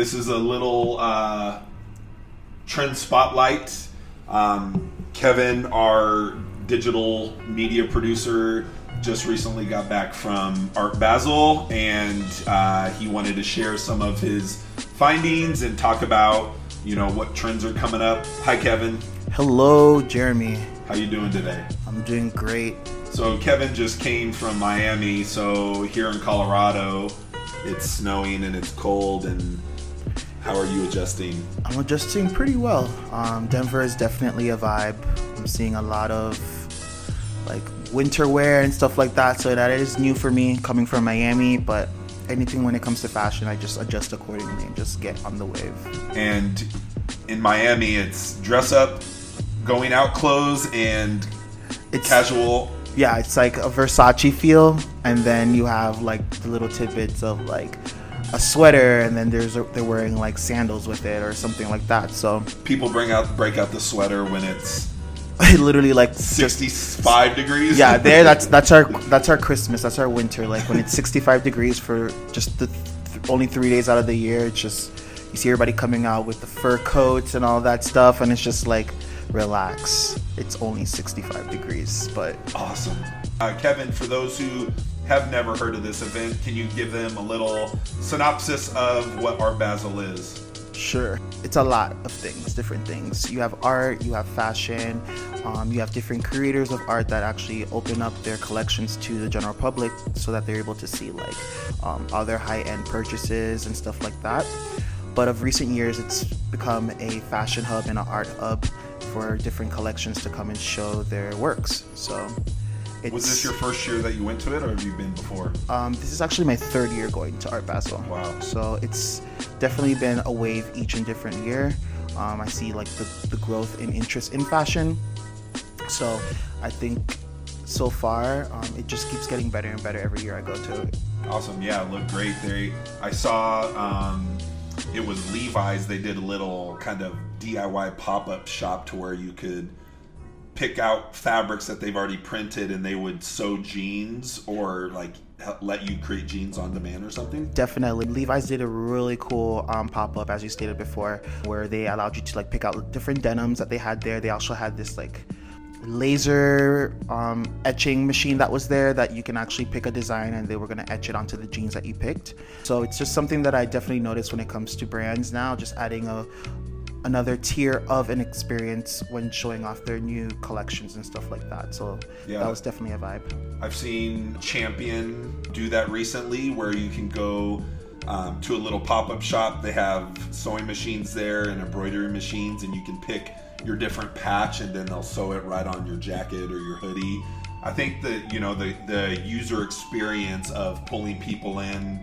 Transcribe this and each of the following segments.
This is a little uh, trend spotlight. Um, Kevin, our digital media producer, just recently got back from Art Basel, and uh, he wanted to share some of his findings and talk about, you know, what trends are coming up. Hi, Kevin. Hello, Jeremy. How you doing today? I'm doing great. So Kevin just came from Miami, so here in Colorado, it's snowing and it's cold and how are you adjusting? I'm adjusting pretty well. Um, Denver is definitely a vibe. I'm seeing a lot of like winter wear and stuff like that, so that is new for me coming from Miami. But anything when it comes to fashion, I just adjust accordingly and just get on the wave. And in Miami, it's dress up, going out clothes, and It's casual. yeah, it's like a Versace feel, and then you have like the little tidbits of like a sweater, and then there's a, they're wearing like sandals with it or something like that. So People bring out break out the sweater when it's literally like 65 degrees. yeah there that's that's our that's our christmas that's our winter like when it's 65 degrees for just the th- only three days out of the year it's just you see everybody coming out with the fur coats and all that stuff and it's just like relax it's only 65 degrees but Awesome. Uh, Kevin, for those who have never heard of this event, can you give them a little synopsis of what Art Basel is? Sure. It's a lot of things, different things. You have art, you have fashion, um, you have different creators of art that actually open up their collections to the general public so that they're able to see like um, other high end purchases and stuff like that. But of recent years, it's become a fashion hub and an art hub for different collections to come and show their works. So it's, Was this your first year that you went to it, or have you been before? um, this is actually my third year going to Art Basel. Wow. So it's definitely been a wave each and different year. Um, I see like the, the growth in interest in fashion. So I think so far um, it just keeps getting better and better every year I go to it. Awesome. Yeah, it looked great. They, I saw um, it was Levi's. They did a little kind of DIY pop up shop to where you could pick out fabrics that they've already printed and they would sew jeans or like let you create jeans on demand or something. Definitely, Levi's did a really cool um, pop up, as you stated before, where they allowed you to like pick out different denims that they had there. They also had this like laser um, etching machine that was there that you can actually pick a design and they were going to etch it onto the jeans that you picked. So it's just something that I definitely noticed when it comes to brands now, just adding a another tier of an experience when showing off their new collections and stuff like that. So Yeah. that was definitely a vibe. I've seen Champion do that recently where you can go um, to a little pop up shop. They have sewing machines there and embroidery machines, and you can pick your different patch and then they'll sew it right on your jacket or your hoodie. I think that, you know, the, the user experience of pulling people in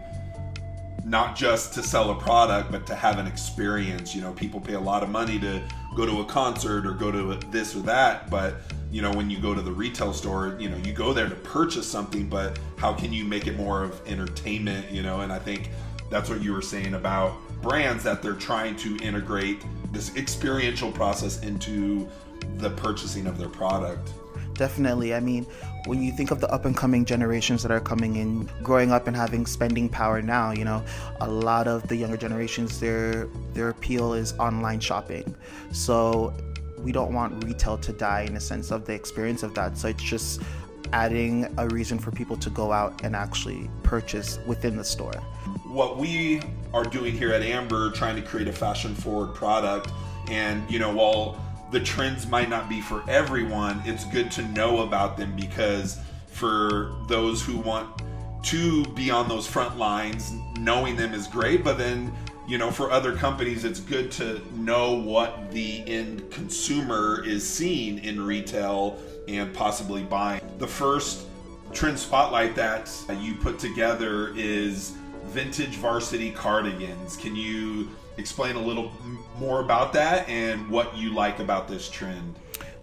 not just to sell a product, but to have an experience. You know, people pay a lot of money to go to a concert or go to this or that, but you know, when you go to the retail store, you know, you go there to purchase something, but how can you make it more of entertainment? You know, and I think that's what you were saying about brands that they're trying to integrate this experiential process into the purchasing of their product. Definitely. I mean, when you think of the up and coming generations that are coming in, growing up and having spending power now, you know, a lot of the younger generations, their their appeal is online shopping. So we don't want retail to die in a sense of the experience of that. So it's just adding a reason for people to go out and actually purchase within the store. what we are doing here at Amber, trying to create a fashion forward product. And, you know, while the trends might not be for everyone, it's good to know about them because for those who want to be on those front lines, knowing them is great. But then, you know, for other companies, it's good to know what the end consumer is seeing in retail and possibly buying. The first trend spotlight that you put together is vintage varsity cardigans. Can you explain a little more about that and what you like about this trend?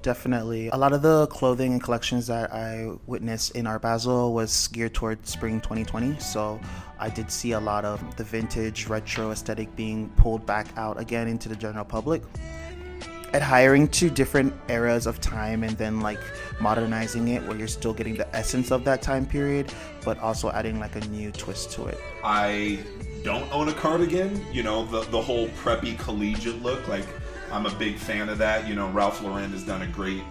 Definitely. A lot of the clothing and collections that I witnessed in Art Basel was geared toward spring 2020. So I did see a lot of the vintage retro aesthetic being pulled back out again into the general public. adhering to different eras of time and then like modernizing it where you're still getting the essence of that time period but also adding like a new twist to it I don't own a cardigan. You know, the the whole preppy collegiate look. Like, I'm a big fan of that. You know, Ralph Lauren has done a great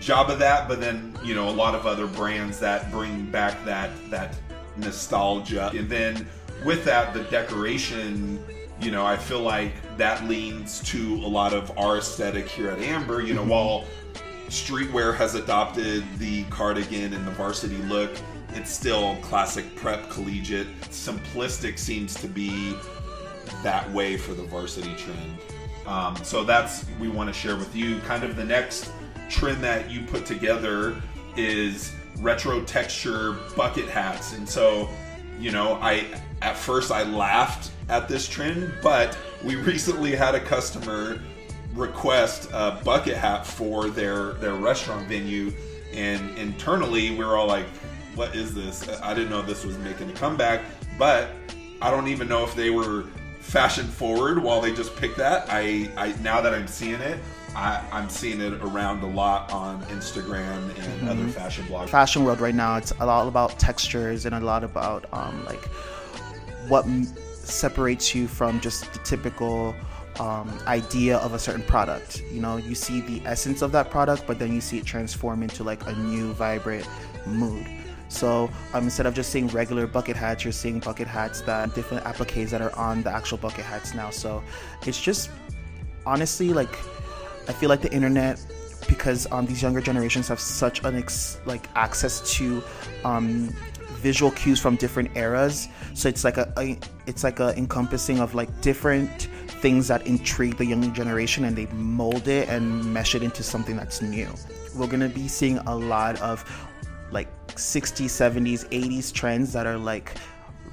job of that. But then, you know, a lot of other brands that bring back that that nostalgia. And then with that, the decoration. You know, I feel like that leans to a lot of our aesthetic here at Amber. You know, mm-hmm. while streetwear has adopted the cardigan and the varsity look, it's still classic prep collegiate. Simplistic seems to be that way for the varsity trend. Um, so that's we want to share with you. Kind of the next trend that you put together is retro texture bucket hats, and so you know I at first I laughed at this trend, but we recently had a customer request a bucket hat for their their restaurant venue, and internally we were all like, "What is this?" I didn't know this was making a comeback, but I don't even know if they were fashion forward while they just picked that. I, I now that I'm seeing it, I, I'm seeing it around a lot on Instagram and other fashion blogs. fashion world right now it's a lot about textures and a lot about um, like what m- separates you from just the typical um, idea of a certain product you know you see the essence of that product but then you see it transform into like a new vibrant mood so um, instead of just seeing regular bucket hats you're seeing bucket hats that different appliques that are on the actual bucket hats now. So it's just honestly like i feel like the internet because um, these younger generations have such an ex- like access to um, visual cues from different eras. So it's like a, a it's like a encompassing of like different things that intrigue the younger generation and they mold it and mesh it into something that's new. We're gonna be seeing a lot of like 60s 70s 80s trends that are like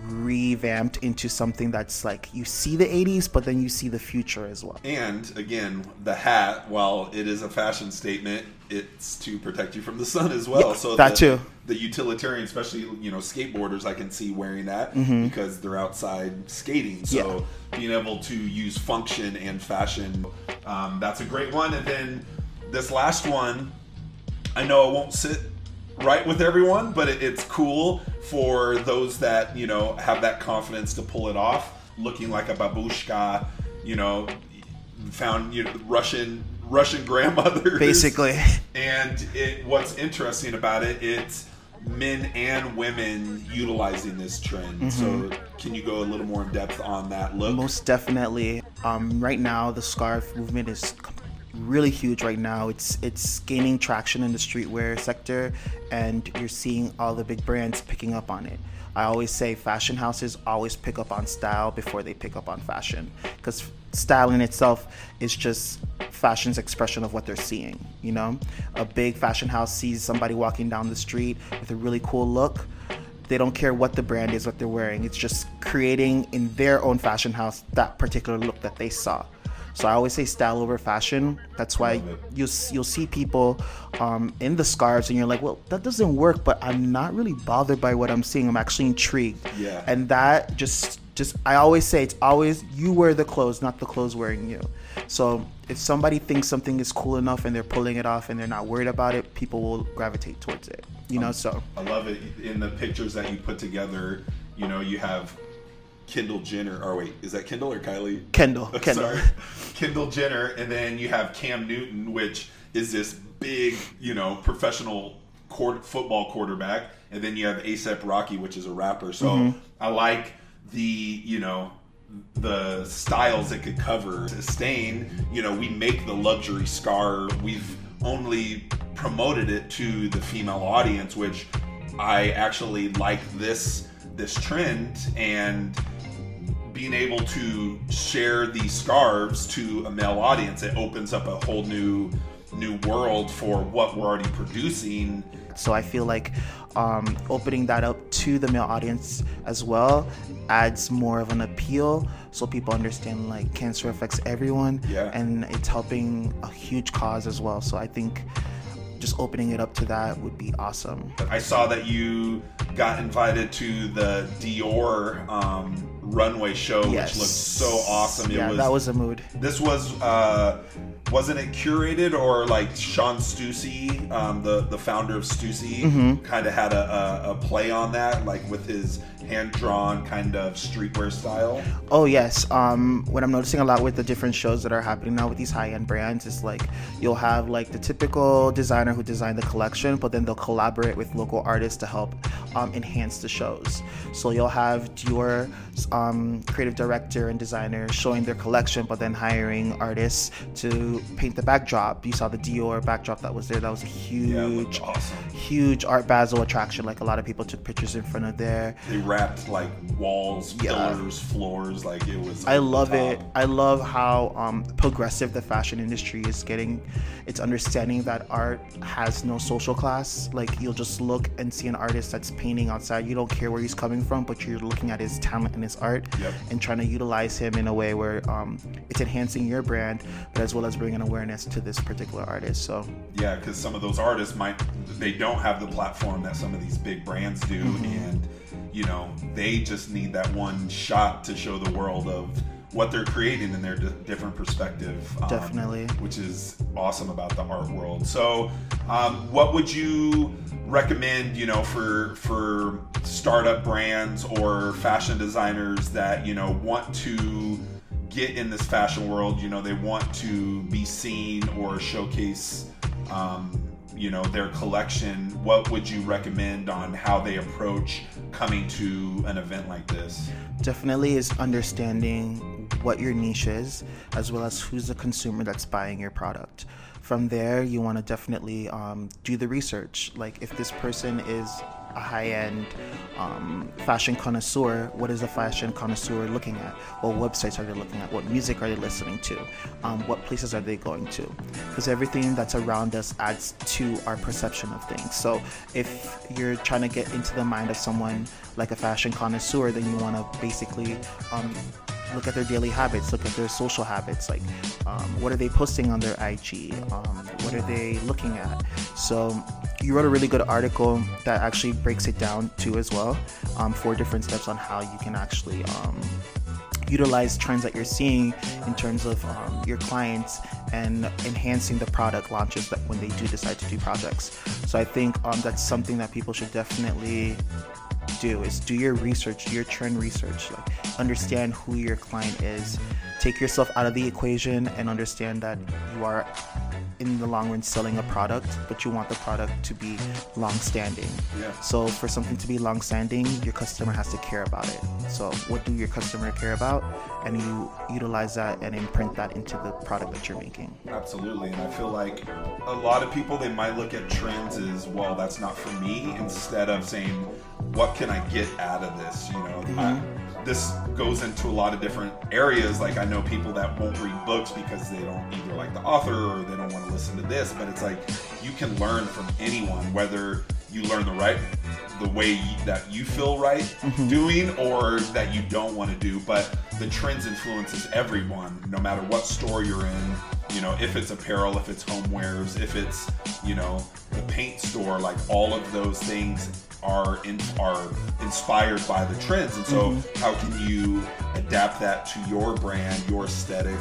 revamped into something that's like you see the 80s but then you see the future as well And again, the hat, while it is a fashion statement, it's to protect you from the sun as well. Yeah, so that the, too. The utilitarian, especially you know skateboarders, I can see wearing that Mm-hmm. because they're outside skating. So being able to use function and fashion, um, that's a great one. And then this last one, I know it won't sit right with everyone, but it, it's cool for those that you know have that confidence to pull it off. Looking like a babushka, you know, found you know, Russian Russian grandmother. basically And it, what's interesting about it, it's men and women utilizing this trend. So, can you go a little more in depth on that look? Most definitely. Um, right now, the scarf movement is really huge. Right now, it's it's gaining traction in the streetwear sector, and you're seeing all the big brands picking up on it. I always say fashion houses always pick up on style before they pick up on fashion, because style in itself is just fashion's expression of what they're seeing. You know, a big fashion house sees somebody walking down the street with a really cool look they don't care what the brand is what they're wearing it's just creating in their own fashion house that particular look that they saw so i always say style over fashion. That's why you'll, you'll see people um, in the scarves and you're like well that doesn't work but i'm not really bothered by what i'm seeing. I'm actually intrigued. Yeah. and that just just i always say it's always you wear the clothes not the clothes wearing you. So if somebody thinks something is cool enough and they're pulling it off and they're not worried about it people will gravitate towards it you know so. I love it. In the pictures that you put together. You know, you have Kendall Jenner. Or wait, is that Kendall or Kylie? Kendall, Kendall. Sorry, Kendall Jenner, and then you have Cam Newton, which is this big, you know, professional court, football quarterback, and then you have ASAP Rocky, which is a rapper. So Mm-hmm. I like the, you know, the styles it could cover. Sustain, you know, we make the luxury scar. We've only promoted it to the female audience, which I actually like this this trend and being able to share these scarves to a male audience it opens up a whole new new world for what we're already producing So I feel like um, opening that up to the male audience as well adds more of an appeal, so people understand like cancer affects everyone, Yeah. and it's helping a huge cause as well. So I think just opening it up to that would be awesome. i saw that you got invited to the dior um, runway show, Yes. which looked so awesome. It yeah, was that was a mood. this was uh wasn't it curated or like Shawn Stussy, um, the the founder of Stussy, Mm-hmm. kind of had a, a, a play on that, like with his hand drawn kind of streetwear style. Oh yes. Um, what I'm noticing a lot with the different shows that are happening now with these high-end brands is like you'll have like the typical designer who designed the collection, but then they'll collaborate with local artists to help um, enhance the shows. So you'll have your um, creative director and designer showing their collection, but then hiring artists to paint the backdrop. You saw the Dior backdrop that was there. That was a Yeah, huge, awesome. huge Art Basel attraction. Like a lot of people took pictures in front of there. They wrapped like walls, Yeah. pillars, floors, like it was. I love it. I love how um, progressive the fashion industry is getting. It's understanding that art has no social class. Like you'll just look and see an artist that's painting outside. You don't care where he's coming from, but you're looking at his talent and his art Yep. and trying to utilize him in a way where um, it's enhancing your brand, but as well as bringing awareness to this particular artist. So Yeah, because some of those artists might they don't have the platform that some of these big brands do, Mm-hmm. and you know they just need that one shot to show the world of what they're creating in their di- different perspective. um, Definitely. which is awesome about the art world. So, um, what would you recommend? You know, for for startup brands or fashion designers that you know want to get in this fashion world. You know, they want to be seen or showcase. Um, you know their collection what would you recommend on how they approach coming to an event like this definitely is understanding what your niche is as well as who's the consumer that's buying your product. From there you want to definitely um, do the research. Like if this person is a high-end um, fashion connoisseur what is a fashion connoisseur looking at? What websites are they looking at? What music are they listening to? Um, what places are they going to? Because everything that's around us adds to our perception of things. So if you're trying to get into the mind of someone like a fashion connoisseur then you want to basically um, look at their daily habits, look at their social habits, like um, what are they posting on their IG, um, what are they looking at. So you wrote a really good article that actually breaks it down too as well, um, four different steps on how you can actually um, utilize trends that you're seeing in terms of um, your clients and enhancing the product launches that when they do decide to do projects. So I think um, that's something that people should definitely do is do your research, do your trend research, like understand who your client is, take yourself out of the equation and understand that you are in the long run selling a product, but you want the product to be long standing. Yeah. So for something to be long standing, your customer has to care about it. So what do your customer care about? And you utilize that and imprint that into the product that you're making. Absolutely, and I feel like a lot of people they might look at trends as well. That's not for me. Instead of saying, "What can I get out of this?" You know, I, mm-hmm. this goes into a lot of different areas. Like I know people that won't read books because they don't either like the author or they don't want to listen to this. But it's like you can learn from anyone, whether you learn the right the way that you feel right mm-hmm. doing or that you don't want to do but the trends influences everyone no matter what store you're in you know if it's apparel if it's homewares if it's you know the paint store like all of those things are in, are inspired by the trends. And so how can you adapt that to your brand your aesthetic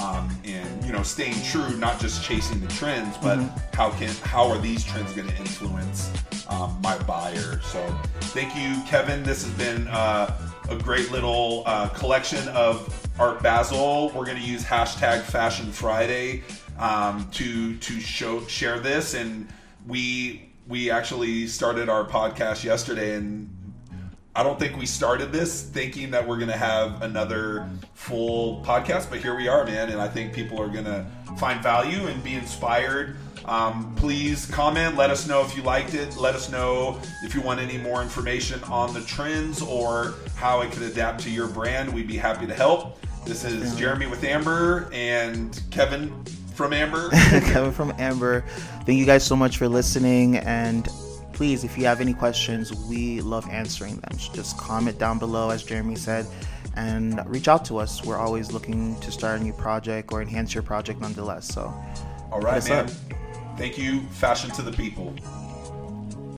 um, and you know staying true not just chasing the trends but how can how are these trends going to influence um, my buyer? So thank you kevin. This has been uh, a great little uh, collection of art basel. We're going to use hashtag fashion friday um, to to show share this. And we we actually started our podcast yesterday and I don't think we started this thinking that we're going to have another full podcast, but here we are, man. And I think people are going to find value and be inspired. Um, please comment. Let us know if you liked it. Let us know if you want any more information on the trends or how it could adapt to your brand. We'd be happy to help. This is Jeremy with Amber and Kevin from Amber. Kevin from Amber. Thank you guys so much for listening. And please, if you have any questions, we love answering them. So just comment down below, as Jeremy said, and reach out to us. We're always looking to start a new project or enhance your project nonetheless. So, All right, man. up. Thank you. Fashion to the people.